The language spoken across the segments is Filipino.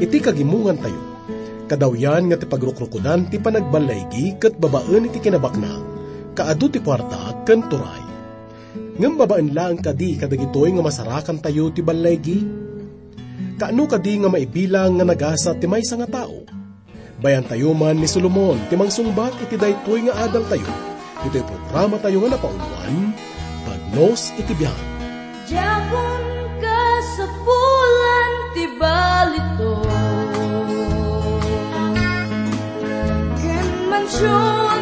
iti kagimungan tayo. Kadawyan nga ti pagrukrukudan ti panagbalaygi kat babaan iti kinabakna, kaadu ti kwarta ken turay. Ngam babaan lang kadi kadagitoy nga masarakan tayo ti balaygi. Kaano kadi nga maibilang nga nagasa ti may nga tao. Bayan tayo man ni Solomon ti mangsungbat iti daytoy nga adal tayo. Ito'y programa tayo nga napauluan, Pagnos iti biyan. Diapon ka sa bulan ti balito Ken mansyon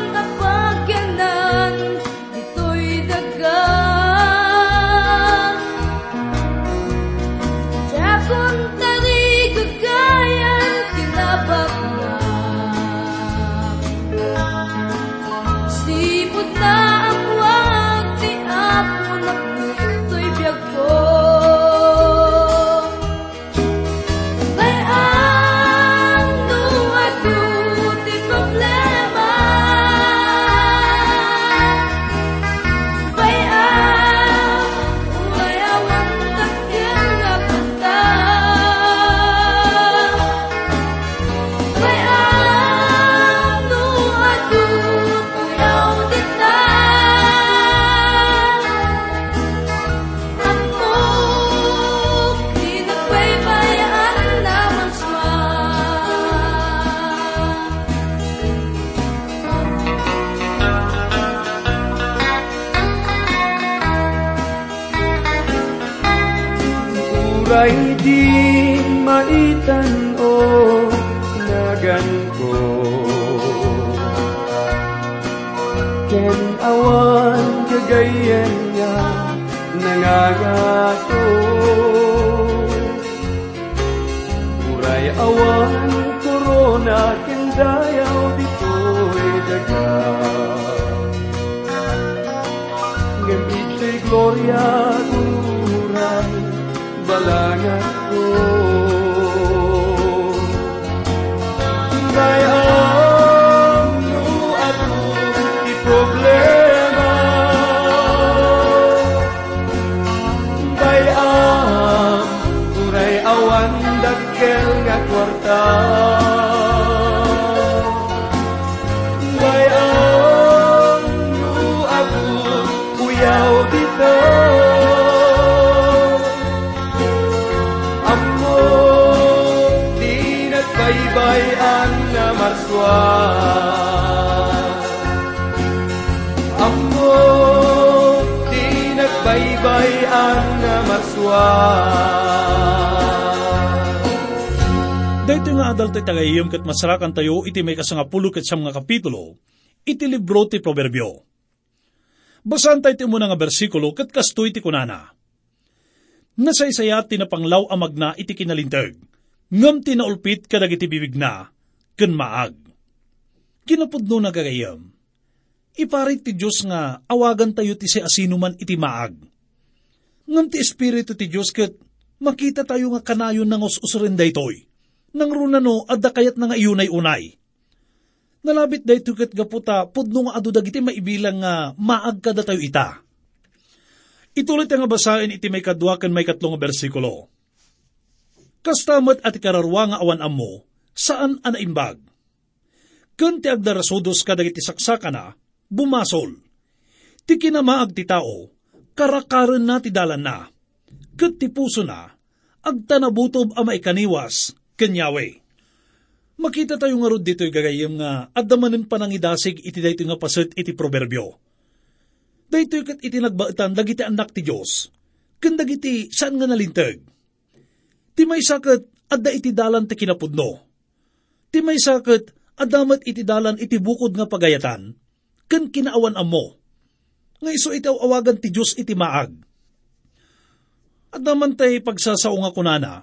di maitan o nagan ko. Ken awan kagayan nga nangangato Uray awan korona ken dayaw dito'y daga. Ngamit kay Gloria balangan ko. Bayang no ako di problema Bayang uray awan dakkel nga kwarta Dahito nga adal tayo tagayim kat masarakan tayo iti may kasangapulo kat siyam nga kapitulo, iti libro ti proverbio. Basan tayo muna nga bersikulo kat kastoy ti kunana. Nasaysaya ti napanglaw amag na iti kinalintag, ngam ti naulpit kadag iti bibig na, ken maag. Kinapudno na gagayam. Iparit ti Diyos nga awagan tayo ti si asino man iti maag. Ngam ti Espiritu ti Diyos ket makita tayo nga kanayon ng us-usurin daytoy nang runano adda kayat na nga iyunay-unay. Nalabit day tuket gaputa pudno nga adu dagiti maibilang nga maag kada tayo ita. Ituloy nga basahin iti may kadwa ken may katlong bersikulo. Kastamat at kararwa nga awan amo, saan anaimbag? Kun ti agdarasudos kadagiti saksaka na, bumasol. Ti kinamaag ti tao, karakaran na ti dalan na. Kat ti puso na, agtanabutob ama ikaniwas, kanyawe. Makita tayo nga rod dito gagayim nga adamanin panangidasig iti dayto nga paset iti proverbio. Dayto kat iti nagbaitan dagiti anak ti Diyos. Kan dagiti saan nga nalintag. Ti may sakit adda iti dalan ti kinapudno. Ti may sakit adamat iti dalan iti bukod nga pagayatan. Kan kinaawan amo. Nga iso itaw awagan ti Diyos iti maag. Adaman tay pagsasao nga kunana,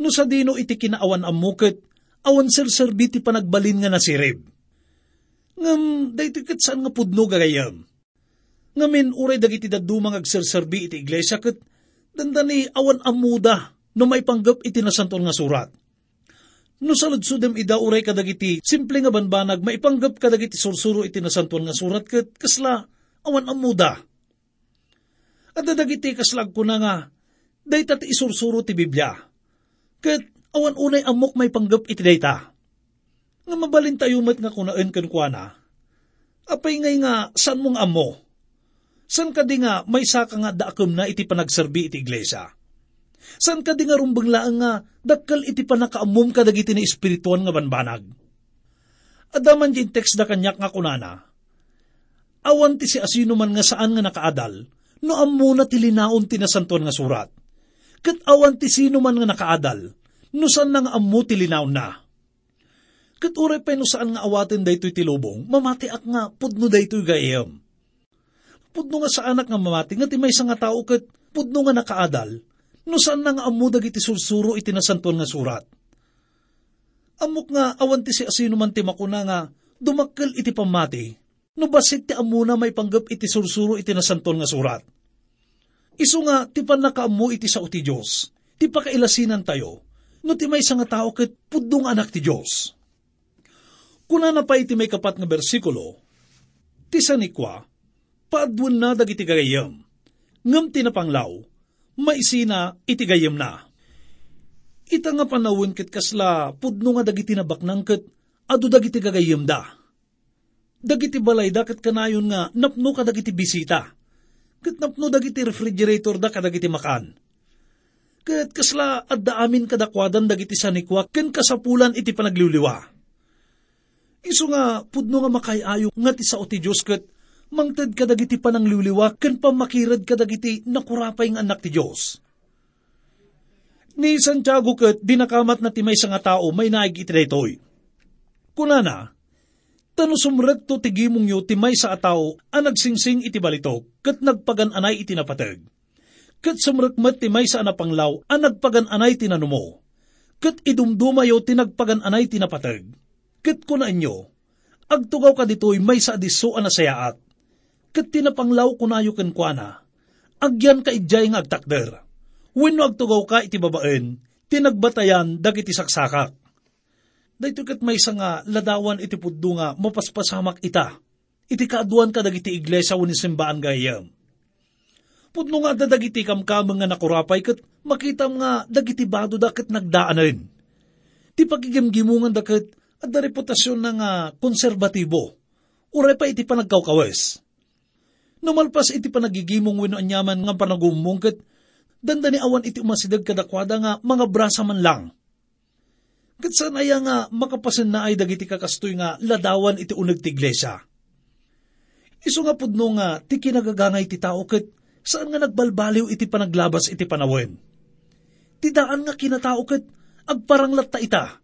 no sa dino iti kinaawan amukit, awan serserbi ti panagbalin nga nasirib. Ngam, dahito kat saan nga pudno gagayam. Ngamin, uray dagiti dadumang agserserbi iti iglesia kat dandani awan amuda no may panggap iti nasantol nga surat. No saludsudem ida uray kadagiti simple nga banbanag maipanggap kadagiti sursuro iti nasantol nga surat kat kasla awan amuda. At dadagiti kaslag ko na nga, day tat isursuro ti Biblia. Kat Awan unay amok may panggap iti dayta. Nga mabalin tayo mat nga kunaan kan kuana. Apay ngay nga, san mong amo? San ka di nga may saka nga daakem na iti panagserbi iti iglesia? San ka di nga rumbang laang nga dakkel iti panakaamom ka dagiti ni espirituan nga banbanag? Adaman din text da kanyak nga kunana. Awan ti si asino man nga saan nga nakaadal, no ammo na tilinaon ti nasantuan nga surat. Kat awan ti sino man nga nakaadal, no saan nga ammo tilinaon na. Kat uray pa no saan nga awatin daytoy tilubong, mamatiak nga pudno daytoy gayem. Pudno nga sa anak nga mamati, nga ti may nga tao kat pudno nga nakaadal, no saan nga ammo dagiti sursuro iti nasantuan nga surat. Amok nga awan ti si asino man ti makuna nga dumakkel iti pamati, no basit ti amuna may panggap iti sursuro iti nasantuan nga surat. Isu nga ti panakaammo iti sao ti Diyos, ti pakailasinan tayo, no ti may nga tao kat pudong anak ti Diyos. Kuna na pa iti may kapat nga bersikulo, ti sanikwa, paadwan na dagiti gagayam, ngam tinapanglaw, maisina iti gayam na. Ita nga panawin ket kasla pudno nga dagiti nabaknang ket adu dagiti gagayam da. Dagiti balay da ket kanayon nga napno ka dagiti bisita. Ket napno dagiti refrigerator da kadagiti makan. Ket kasla adda amin kadakwadan dagiti sanikwa ken kasapulan iti panagliwliwa. Isu nga pudno nga makayayo nga ti sao ti Diyos ket mangted kadagiti panangliwliwa ken pamakirad kadagiti nakurapay nga anak ti Diyos Ni Santiago ket dinakamat na ti may nga tao may naig iti daytoy. Kunana, tano sumrekto ti gimong yu ti may sa ataw ang nagsingsing iti balitok ket nagpagananay iti napateg. Ket sumrekmat ti may sa anapanglaw ang nagpagananay ti nanumo. Ket idumdumayo ti nagpagananay ti napateg. Ket kunaan nyo, agtugaw ka ditoy may sa adiso ang nasayaat. Ket tinapanglaw kunayo ken kuana, agyan ka idjay nga agtakder Wenno agtugaw ka iti babaen, tinagbatayan dagiti saksakak. Dahito kat may nga ladawan iti puddo nga mapaspasamak ita. Iti kaaduan ka dagiti iglesia wani simbaan gayam. Pudno nga dadagiti kamkamang nga nakurapay kat makita nga dagiti bado dakat nagdaanan. Ti pagigimgimungan dakat at da reputasyon na nga konserbatibo. Uray pa iti panagkawkawes. Numalpas iti panagigimong wino anyaman nga panagumong kat Danda ni awan iti umasidag kadakwada nga mga brasa man lang. Kat saan aya nga makapasin na ay dagiti kakastoy nga ladawan iti unag ti iglesia. Iso nga pudno nga ti kinagagangay ti tao kat saan nga nagbalbaliw iti panaglabas iti panawin. Ti daan nga kinatao kat agparanglat ta ita.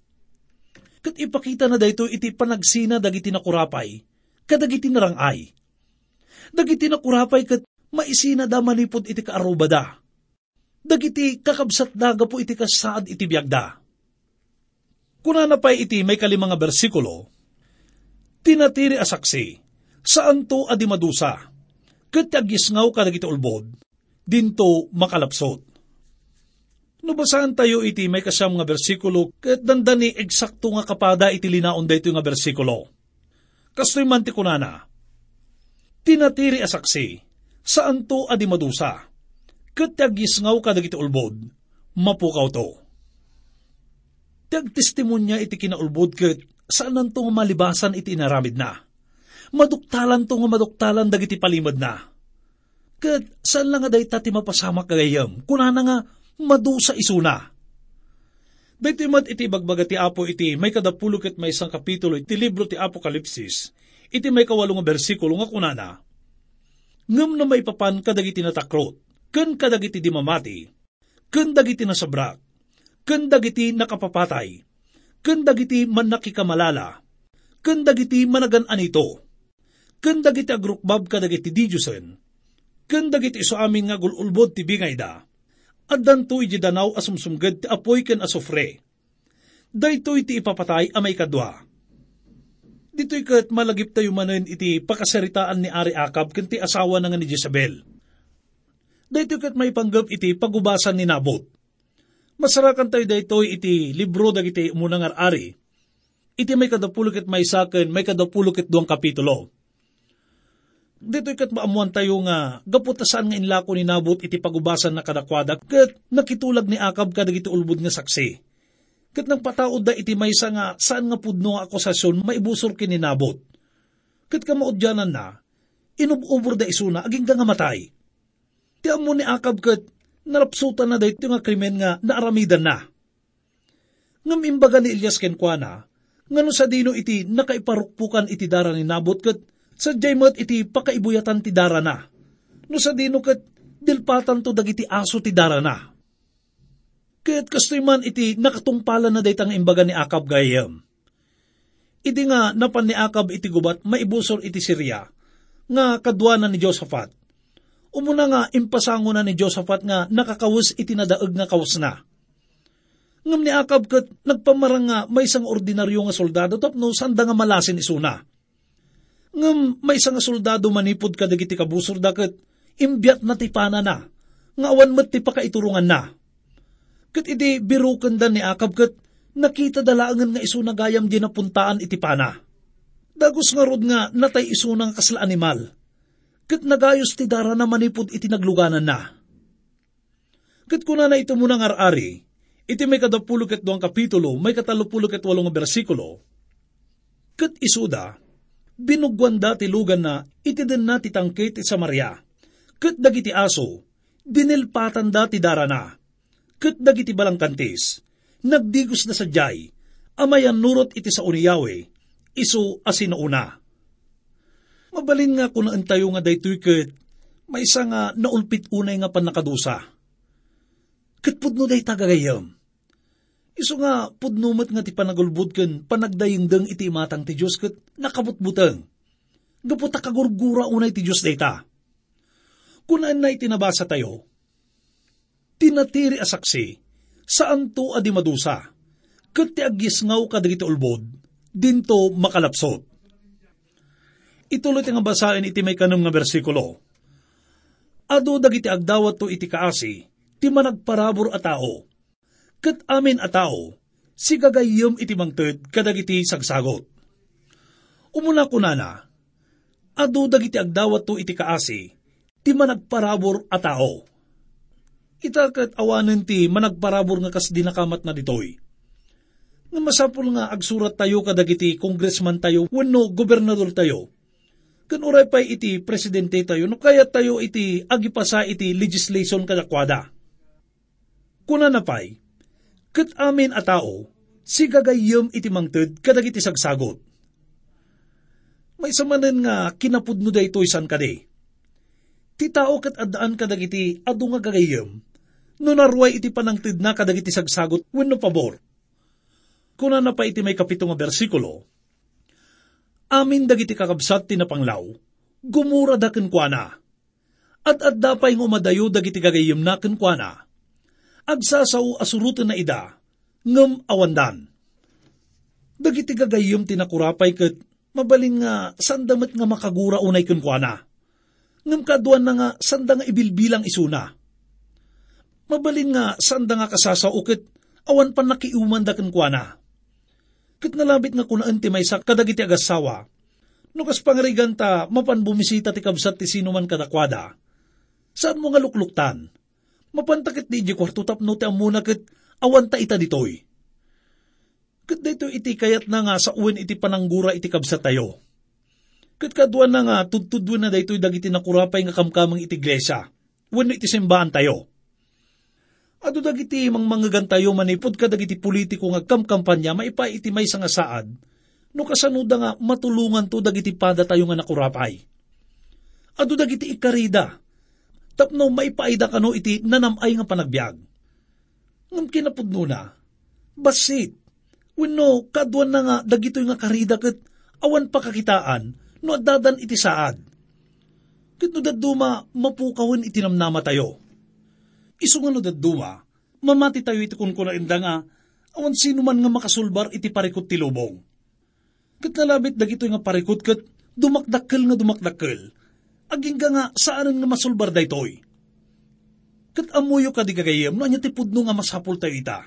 Kat ipakita na dayto iti panagsina dagiti nakurapay, kadagiti narangay. Dagiti nakurapay kat maisina da manipod iti kaarubada dagiti kakabsat daga po iti kasaad iti biyagda. Kuna na pa iti may kalimanga bersikulo, tinatiri asaksi, saan to adi madusa, kat agisngaw ka dagiti ulbod, dinto makalapsot. Nabasaan tayo iti may kasam nga bersikulo, kat dandani eksakto nga kapada iti linaon dayto nga bersikulo. Kastoy man ti kunana, tinatiri asaksi, saan to adi madusa, kat tagisngaw ka dagiti ulbod, mapukaw to. Tag testimonya iti kinaulbod kat saan to nga malibasan iti inaramid na. Maduktalan to nga maduktalan dagiti palimod na. Kat saan lang nga day tati mapasamak kagayam, kunana nga madusa isuna. Dahito mat iti bagbagati apo iti may kadapulo ket may isang kapitulo iti libro ti Apokalipsis, iti may kawalong bersikulo nga kunana. Ngam na may papan kadagiti natakrot, ken kadagiti di mamati, ken dagiti nasabrak, ken nakapapatay, ken dagiti man nakikamalala, ken dagiti managan anito, ken dagiti agrukbab kadagiti dijusen, ken dagiti iso amin nga gululbod ti bingay da, at danto iji danaw asumsumgad ti apoy ken asufre. Dayto iti ipapatay amay kadwa. Dito'y kat malagip tayo manen iti pakasaritaan ni Ari Akab ken ti asawa na nga ni Jezebel Dahito kat may panggap iti pagubasan ni Nabot. Masarakan tayo dahito iti libro dagiti munang ari. Iti may kadapulok may saken, may kadapulok duang kapitulo. Dito kat maamuan tayo nga, gaputasan nga inlako ni Nabot iti pagubasan na kadakwada, kat nakitulag ni Akab kadagiti ulbud nga saksi. Kat nang pataod da iti maysa nga saan nga pudno nga akusasyon maibusor kininabot. Kat kamaudyanan na, inububor da isuna aging nga matay. Ti amo ni Akab kat narapsutan na da ito nga krimen nga naaramidan na. Ngam imbaga ni Elias kenkwana, ngano sa dino iti nakaiparukpukan iti dara ni Nabot kat sa mat iti pakaibuyatan ti dara na. No sa dino kat dilpatan to dagiti aso ti dara na. Kaya't kastoy man iti nakatungpala na daytang imbaga ni Akab gayam. Iti nga napan ni Akab iti gubat maibusor iti Syria, nga kadwanan ni Josaphat. Umuna nga impasango na ni Josaphat nga nakakawus iti nadaag nga kawas na. Ngam ni Akab kat nagpamarang nga may isang ordinaryo nga soldado tapno sanda nga malasin isuna. Ngam may isang soldado manipod ka dagiti kabusor dakat imbiyat na tipana na, nga awan mat ti pakaiturungan na. Kat iti birukan da ni Akab kat nakita dalaangan nga iso nagayam di napuntaan iti pana. Dagos nga rod nga natay iso ng kasla animal. Kat nagayos ti dara na manipod iti nagluganan na. Kat kuna na ito muna nga ari, iti may kadapulog at doang kapitulo, may katalupulog at walong bersikulo. Kat isuda, binugwan da ti lugan na iti din na titangkit sa Maria. Kat dagiti aso, dinilpatan da ti dara na. Kat dagiti balangkantis, nagdigos na sa jay, amayan nurot iti sa uniyawe, iso asinauna. Mabalin nga kung tayo nga daytoy kat, may isa nga naulpit unay nga panakadusa. Kat pudno day tagagayam, Iso nga, pudnumat nga ti panagulbud ken panagdayengdeng iti matang ti Diyos ket nakabutbuteng. Gaputa kagurgura unay ti Diyos dayta. Kunaan na itinabasa tayo, tinatiri asaksi, saan to adi madusa, ket ti agisngaw kadagiti ulbod, dinto makalapsot. Ituloy nga basahin iti may kanong nga bersikulo. Ado dagiti agdawat to iti kaasi, ti managparabor a tao, kat amin a tao, si gagayom iti mangted kadagiti sagsagot. Umuna ko nana, adu dagiti agdawat to iti kaasi, ti managparabor a tao. Ita kat awanan ti managparabor nga kas dinakamat na ditoy. Nga masapul nga agsurat tayo kadagiti congressman tayo, wano gobernador tayo. Kan uray pa iti presidente tayo, no kaya tayo iti agipasa iti legislation kadakwada. Kuna na pa'y, Kat amin a tao, si gagayom iti mangted kadagiti sagsagot. May samanen nga kinapudno da ito isan kade. Ti tao kat adaan kadagiti adu nga gagayom, no narway iti panangted na kadagiti sagsagot wenno pabor. Kuna na pa iti may kapito nga bersikulo, Amin dagiti kakabsat ti napanglaw, gumura da kuana. At at dapay ngumadayo dagiti gagayom na kuana agsasaw asurutan na ida, ngam awandan. Dagiti gagayom tinakurapay kat mabaling nga sandamat nga makagura unay kunkwana. Ngam kaduan na nga sanda nga ibilbilang isuna. Mabaling nga sanda nga kasasaw kat awan pa nakiuman da kunkwana. Kat nalabit nga kunaan ti may sa kadagiti agasawa, no kas pangarigan ta mapan bumisita ti kabsat ti sino man kadakwada. Saan mo nga lukluktan? Mapantakit di di kwarto tapno ti amuna ket awan ta ita ditoy. Ket dito iti kayat na nga sa uwan iti pananggura iti kabsa tayo. Ket kaduan na nga tudtudwan na daytoy dagiti nakurapay nga kamkamang iti iglesia. Wenno iti simbahan tayo. Ado dagiti mang mangagan tayo manipod ka dagiti politiko nga kamkampanya maipa iti may nga saad. No kasanuda nga matulungan to dagiti pada tayo nga nakurapay. Ado dagiti ikarida tapno maipaida kano iti nanamay nga panagbiag. Ngam kinapudno na, basit, wenno kaduan na nga dagitoy nga karida ket awan pakakitaan no dadan iti saad. Ket no daduma mapukawin iti namnama tayo. Isu nga no daduma, mamati tayo iti kun kuna inda nga awan sino man nga makasulbar iti parikot ti lubong. Ket nalabit dagitoy nga parikot ket dumakdakkel nga dumakdakkel aging nga saan nga masulbar daytoy. Kat amuyo ka di kagayam, no anya ti pudno nga masapul tayo ita.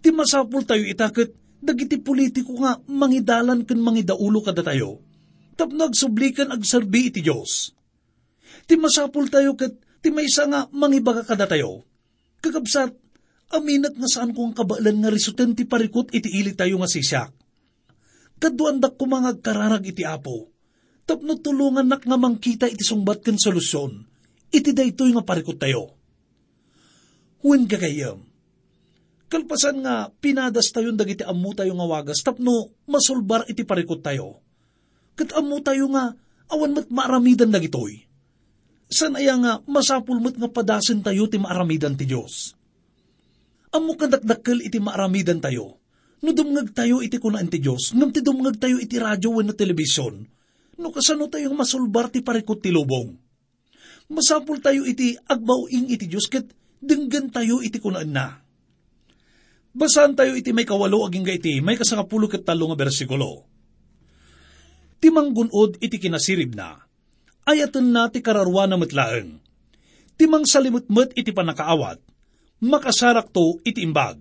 Ti masapul tayo ita kat dagiti politiko nga mangidalan ken mangidaulo kada tayo. Tapno agsublikan agserbi iti Diyos. Ti masapul tayo kat ti maysa nga mangibaga kada tayo. Kakabsat, Aminat nga saan ko ang kabaalan nga risuten ti parikot iti ili tayo nga sisyak. Kaduandak ko mga kararag iti apo. Tapno tulungan nak nga mangkita iti sungbat ken solusyon. Iti daytoy nga parikot tayo. Huwin ka kayam. Kalpasan nga pinadas tayo dagiti ammo tayo nga wagas tapno masulbar iti parikot tayo. Kat ammo tayo nga awan mat maaramidan dagitoy. San aya nga masapul mat nga padasen tayo ti maaramidan ti Diyos. Ammo kadakdakkel iti maaramidan tayo. No dumngag tayo iti kunaan ti Diyos, ngam ti dumngag tayo iti radyo wenno telebisyon, no kasano tayong masulbar ti parikot ti lubong. Masapul tayo iti agbawing iti Diyos ket denggan tayo iti kunaan na. Basan tayo iti may kawalo aging iti may kasangapulo ket talo nga bersikulo. Timang gunod iti kinasirib na, ayatan na ti kararwa na matlaeng. Timang salimutmet iti panakaawat, makasarak to iti imbag.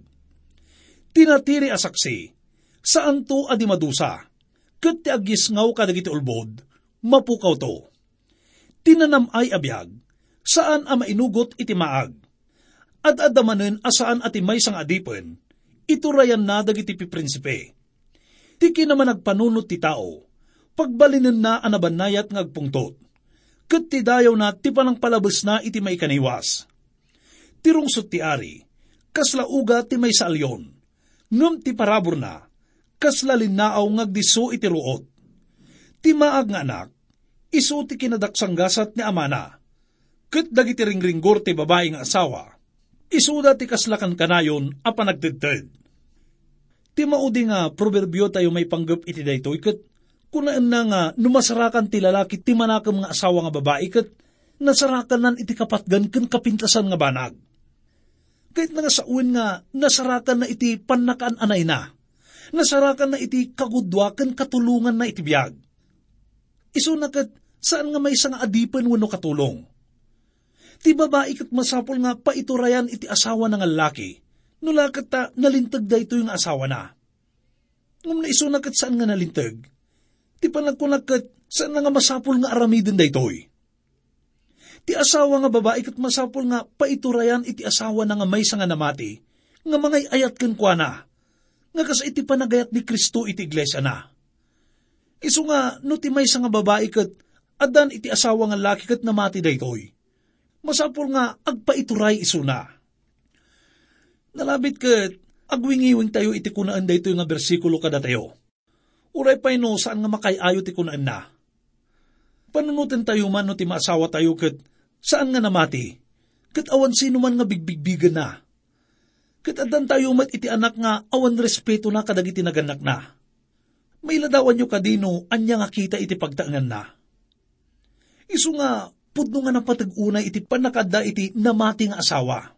Tinatiri asaksi, saan to adi madusa, kat ti agis ngaw kadagiti ulbod, mapukaw to. Tinanam ay abiyag, saan ama inugot iti maag. At adamanen asaan ati may sang adipen, iturayan na dagiti piprinsipe. Tiki naman nagpanunot ti tao, pagbalinin na anabanayat ngagpungtot. Kat ti dayaw na ti panang palabas na iti may kaniwas. Tirungsot ti ari, kasla uga ti may saalyon, ngam ti parabor na, kasla linaaw ngagdiso iti ruot. Ti maag nga anak, iso ti kinadaksanggasat ni amana, kat dagiti ringringgor ti babae nga asawa, isuda ti kaslakan kanayon a panagdedted. Ti maudi nga proverbio tayo may panggap iti daytoy kat kunaan na nga numasarakan ti lalaki ti manakam nga asawa nga babae kat nasarakan nan iti kapatgan ken kapintasan nga banag. Kahit nga sa uwin nga nasarakan na iti panakaan anay na, nasarakan na iti kagudwa ken katulungan na iti biyag. Iso na kat saan nga may nga adipan wano katulong. Ti babae kat masapol nga paiturayan iti asawa ng lalaki, nula kat ta nalintag da ito yung asawa na. Ngum na iso na kat saan nga nalintag, ti panagkunak kat saan nga masapol nga aramidin da ito'y. Ti asawa nga babae kat masapol nga paiturayan iti asawa na nga may nga namati, nga mga ayat ken kwa na, nga kas iti panagayat ni Kristo iti iglesia na. Iso nga, no ti may nga babae kat, adan iti asawa nga laki kat namati daytoy. Masapol nga, agpaituray iso na. Nalabit kat, agwingiwing tayo iti kunaan daytoy nga bersikulo kada tayo. Uray pa no, saan nga makayayo ti kunaan na. Panunutin tayo man no ti maasawa tayo kat, saan nga namati? Kat awan sino man nga bigbigbigan na. Kat adan tayo mat iti anak nga awan respeto na kadagiti naganak na. May ladawan nyo kadino, anya nga kita iti pagtaangan na. Isu nga, pudno nga napatag-unay iti panakada iti namati nga asawa.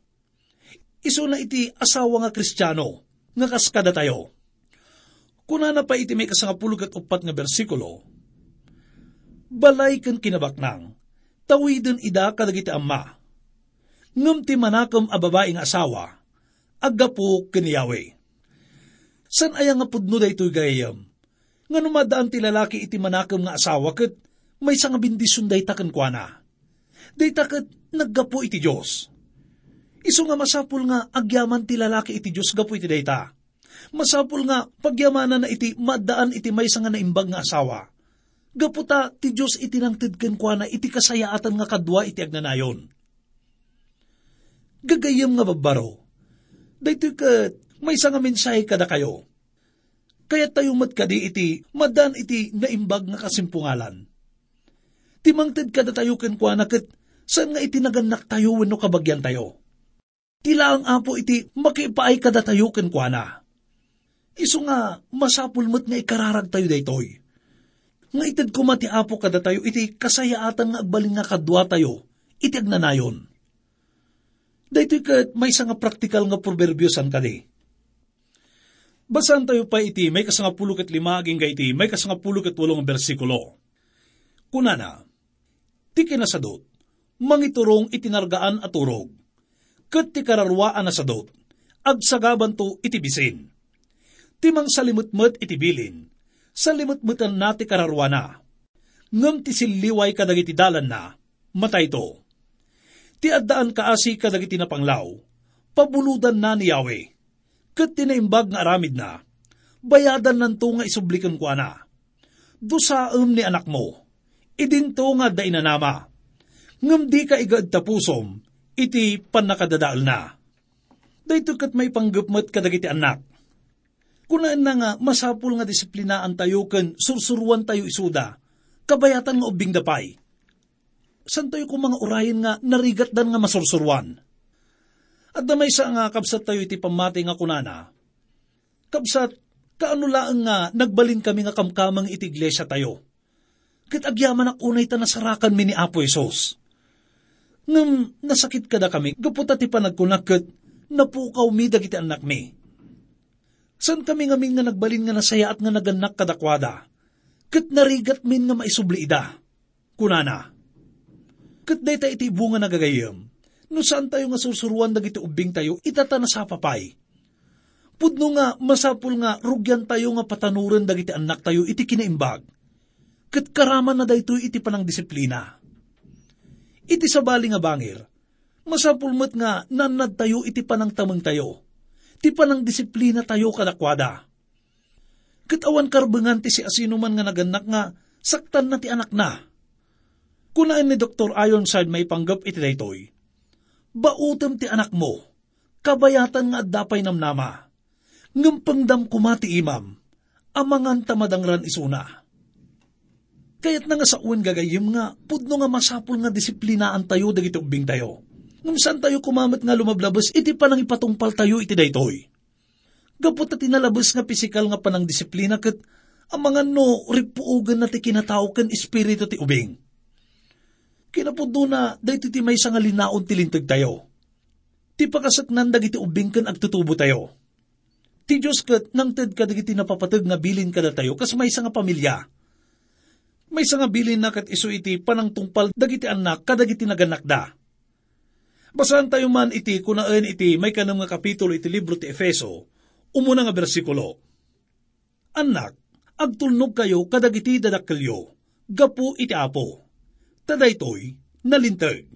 Isu na iti asawa nga kristyano, nga kaskada tayo. Kuna na pa iti may kasangapulog at upat nga bersikulo, Balay kan kinabaknang, tawidin ida kadagiti amma. Ngam ti manakam a babaeng asawa, agapo kaniyawe. San aya nga pudno da ito'y gayam? Nga numadaan ti lalaki iti manakam nga asawa kat may nga bindisyon day takan kwa na. Day takat naggapo iti Diyos. Iso nga masapul nga agyaman ti lalaki iti Diyos gapo iti dayta. Masapul nga pagyamanan na iti madaan iti may nga naimbag nga asawa. Gaputa ti Diyos iti nangtid ken kwa na iti kasayaatan nga kadwa iti agnanayon. Gagayam nga babaro. Daytoy kat may nga mensahe kada kayo. Kaya tayo mat kadi iti madan iti naimbag nga kasimpungalan. Timangtid kada tayo ken kwa na kat saan nga iti naganak tayo wenno kabagyan tayo. Tila ang apo iti makipaay kada tayo ken kwa na. Iso nga masapulmat nga ikararag tayo daytoy. Nga itid kumati apo kada tayo iti kasayaatan nga agbaling nga kadwa tayo, iti agnanayon. Daytoy kat may nga praktikal nga proverbiosan kadi. Basan tayo pa iti may kasangapulo kat lima aging ga iti may kasangapulo kat walong bersikulo. Kunana, ti kinasadot, mangiturong itinargaan at urog, kat ti kararwaan na sadot, agsagaban to iti bisin. Timang salimutmet iti bilin, salimutmutan na ti kararwana. Ngam ti siliway kadagiti dalan na, matay to. Ti addaan kaasi kadagiti napanglaw, pabuludan na ni Yahweh. Kat tinaimbag nga aramid na, bayadan nanto nga isublikan ko ana. Dusaem ni anak mo, idinto nga dainanama. Ngam di ka igad tapusom, iti panakadadaal na. Dahito kat may panggapmat kadagiti anak. Kunaan na nga masapul nga disiplinaan tayo ken sursuruan tayo isuda, kabayatan nga ubing dapay. San tayo kung mga urayan nga narigat dan nga masursuruan? At damay sa nga kabsat tayo iti pamati nga kunana. Kabsat, kaano laang nga nagbalin kami nga kamkamang iti iglesia tayo. Kat agyaman ak unay ta nasarakan mi ni Apo Isos. Ngam nasakit kada kami, gaputa ti panagkunak kat napukaw mi dagiti anak mi. San kami nga min nga nagbalin nga nasaya at nga naganak kadakwada? Kat narigat min nga maisubli ida. Kunana. Kat dayta iti bunga nagagayam No saan tayo nga sursuruan dagiti ubing tayo, itata na sa papay. Pudno nga, masapul nga, rugyan tayo nga patanuran dagiti anak tayo, iti kinaimbag. Kat karaman na dayto iti panang disiplina. Iti sabali nga bangir, masapul met nga nanad tayo iti panang tamang tayo. Ti panang disiplina tayo kadakwada. Kat awan karbengan ti si asino man nga naganak nga, saktan na ti anak na. Kunaan ni Dr. Ironside may panggap iti daytoy, bautem ti anak mo, kabayatan nga dapay namnama, ngampangdam kumati imam, amangan tamadangran isuna. Kayat na nga sa uwan gagayim nga, pudno nga masapul nga disiplinaan tayo dagiti ubing tayo. Ngam saan tayo kumamat nga lumablabas, iti panang ipatungpal tayo iti daytoy. Gapot na tinalabas nga pisikal nga panang disiplina kat ang mga no ripuugan na ti kinatao kan espiritu ti ubing Kinapudo na, dahito ti may nga linaon tilintag tayo. Ti pakasaknan dagiti ubing kan agtutubo tayo. Ti Diyos kat nang ted ka dagiti napapatag nga bilin kada tayo kas may nga pamilya. May nga bilin na kat iso iti panang tungpal dagiti anak kadagiti naganak da. Basahan tayo man iti kunaan iti may kanang nga kapitulo iti libro ti Efeso, umuna nga bersikulo. Anak, agtulnog kayo kadagiti dadakkelyo, gapu iti apo tadaytoy nalintag.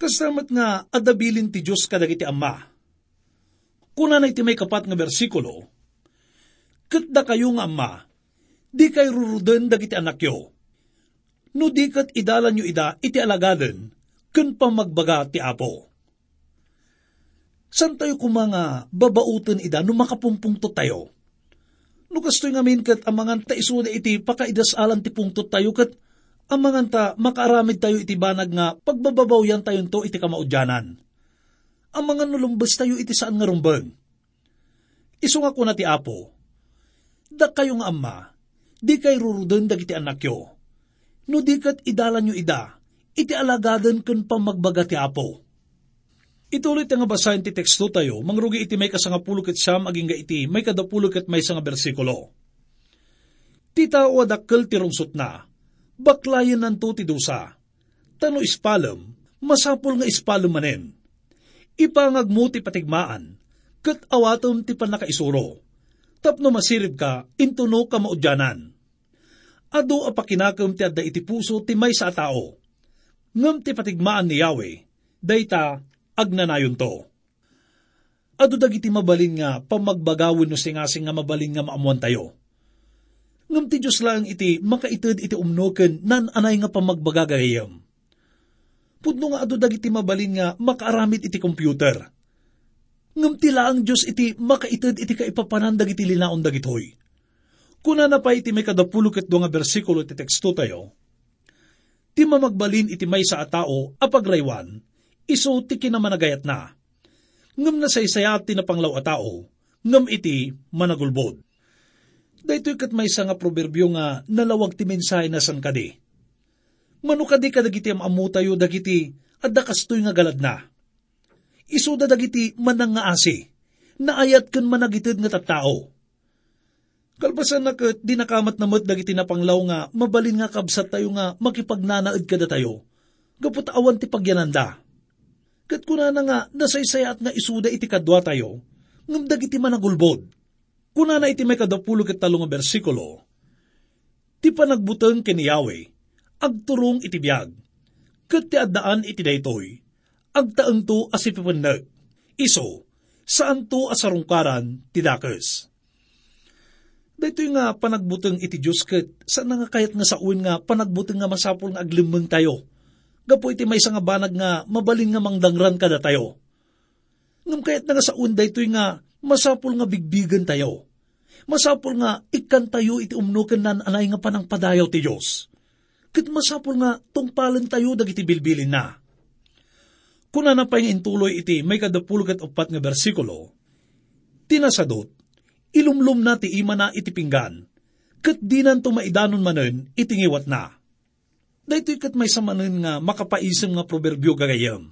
Kasamat nga adabilin ti Diyos kadagiti Ama. Kuna na iti may kapat nga bersikulo, Katda kayo nga Ama, di kay ruruden dagiti anak yo. No di kat idalan yo ida iti alagaden, kun pa magbaga ti Apo. San tayo kumanga babautan ida no makapumpungto tayo? No kastoy nga min kat amangan ta isuda iti pakaidasalan ti pungtot tayo kat Amangan ta, makaaramid tayo iti banag nga, pagbababaw yan tayo to iti kamaudyanan. Amangan nulumbas tayo iti saan nga rumbang. Iso nga ko na ti apo, da kayo ama, di kay rurudan dagiti anak yo. No di kat idalan nyo ida, iti alagadan kun pa magbaga ti apo. Ituloy nga basahin ti teksto tayo, mangrugi iti may kasangapulo ket siyam, aging iti may kadapulo ket may sanga bersikulo. Tita o adakkel ti rungsot na, baklayan ng tuti dusa. Tano ispalam, masapol nga ispalam manen. Ipangag mo ti patigmaan, kat awatom ti panakaisuro. Tapno masirib ka, intuno ka maudyanan. Ado apakinakam ti adda iti puso ti may sa tao. Ngam ti patigmaan ni Yahweh, dayta agnanayon to. Ado dagiti mabalin nga pamagbagawin no singasing nga mabalin nga maamuan tayo ngam ti Diyos lang iti makaited iti umnoken nan anay nga pamagbagagayam. Pudno nga ado dagiti mabalin nga makaaramit iti computer. Ngam ti laang Diyos iti makaited iti kaipapanan dagiti linaon dagitoy. Kuna na pa iti may kadapulo ket nga bersikulo iti teksto tayo, ti mamagbalin iti may sa atao apagraywan, iso ti kinamanagayat na. Ngam na saysayat ti napanglaw atao, ngam iti managulbod. Daytoy kat may nga proverbio nga nalawag ti mensahe na san kadi. Mano kadi kadagiti amamu tayo dagiti at dakastoy nga galad na. Isuda dagiti manang nga asi, naayat kan managitid nga tattao. Kalpasan na kat di nakamat namot dagiti napanglaw nga mabalin nga kabsat tayo nga makipagnanaad kada tayo. Gapot awan ti pagyananda. Kat kuna na nga nasaysayat nga isuda iti kadwa tayo, ngam dagiti managulbod Kuna na iti may kadapulo ket talong bersikulo, ti panagbuteng ken Yahweh, agturong iti biyag, ket ti addaan iti daytoy, agtaang to asipipunag. Iso, saan to asarungkaran tidakes. Dito nga panagbuteng iti Diyos kat, saan nga kayat nga saun nga panagbuteng nga masapol nga aglimeng tayo. Gapo iti may nga banag nga mabaling nga mangdangran kada tayo. Ngam kayat nga saun dito nga masapol nga bigbigan tayo. Masapol nga ikan tayo iti umnukan nan anay nga panang padayaw ti Diyos. Kat masapol nga tungpalan tayo dagiti bilbilin na. Kuna na pa intuloy iti may kadapulgat upat nga bersikulo, tinasadot, ilumlum na ti ima na iti pinggan, kat di nanto maidanon manen itingiwat na. Dahito kat may samanen nga makapaisem nga proverbio gagayam.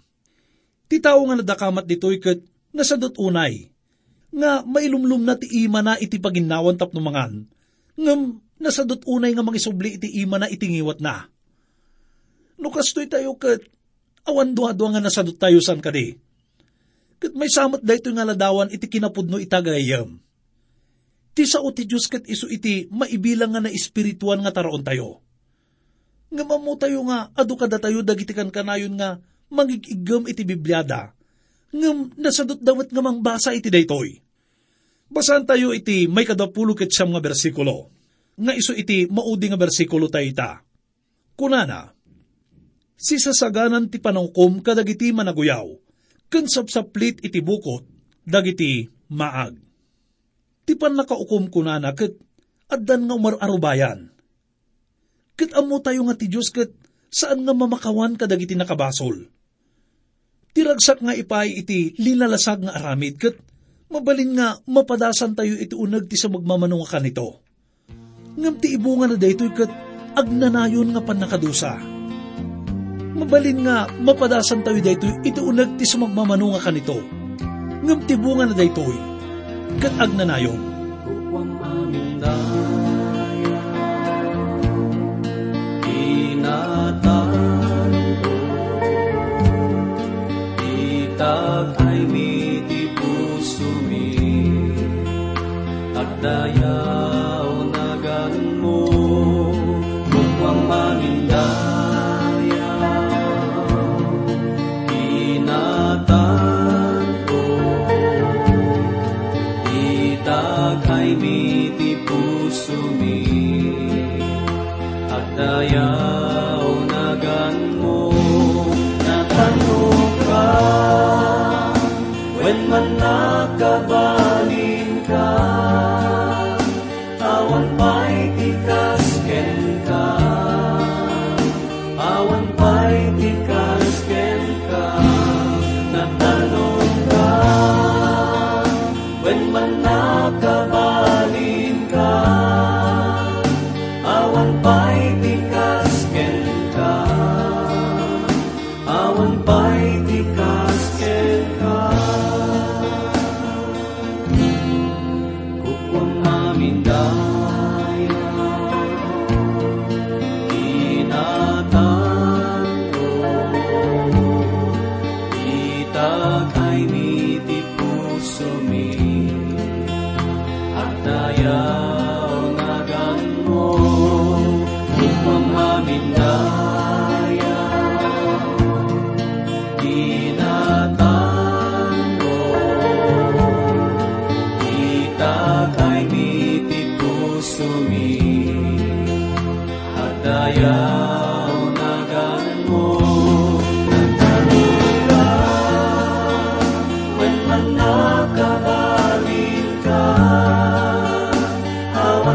Ti tao nga nadakamat dito'y kat nasadot unay, nga mailumlum na ti ima na iti paginawan tapno mangan, ngam nasadot unay nga mangisubli iti ima na itingiwat na. No kastoy tayo kat awan duha-duha nga nasadot tayo san kadi. Kat may samat dayto nga ladawan iti kinapudno itagayam. Ti sao ti Diyos kat iso iti maibilang nga na espirituan nga taraon tayo. Nga mamu tayo nga adu kada tayo dagiti kan kanayon nga mangigigam iti Bibliada. Ngam nasadot dawat nga basa iti daytoy. Basan tayo iti may kadapulo ket siyam nga bersikulo. Nga iso iti maudi nga bersikulo tayo ita. Kunana, si sasaganan ti panangkom kadagiti managuyaw, ken sapsaplit iti bukot, dagiti maag. Ti pan nakaukom kunana ket addan nga umararubayan. Ket amo tayo nga ti Diyos ket saan nga mamakawan kadagiti nakabasol. Tiragsak nga ipay iti linalasag nga aramid ket mabalin nga mapadasan tayo iti unag ti sa magmamanong nga kanito. Ngam ti ibunga na daytoy ket agnanayon nga panakadusa mabalin nga mapadasan tayo daytoy iti unag ti sumagmamano nga kanito. Ngam ti bunga na daytoy, kat agnanayon. Kuwang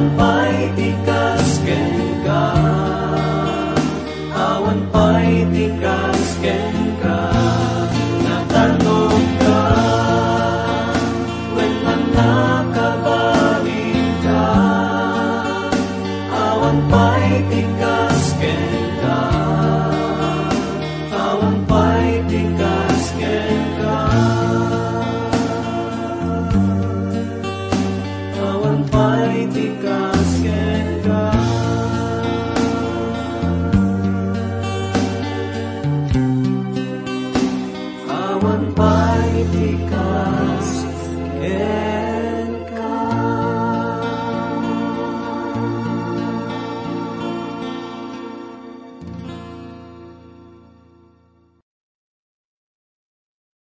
Awan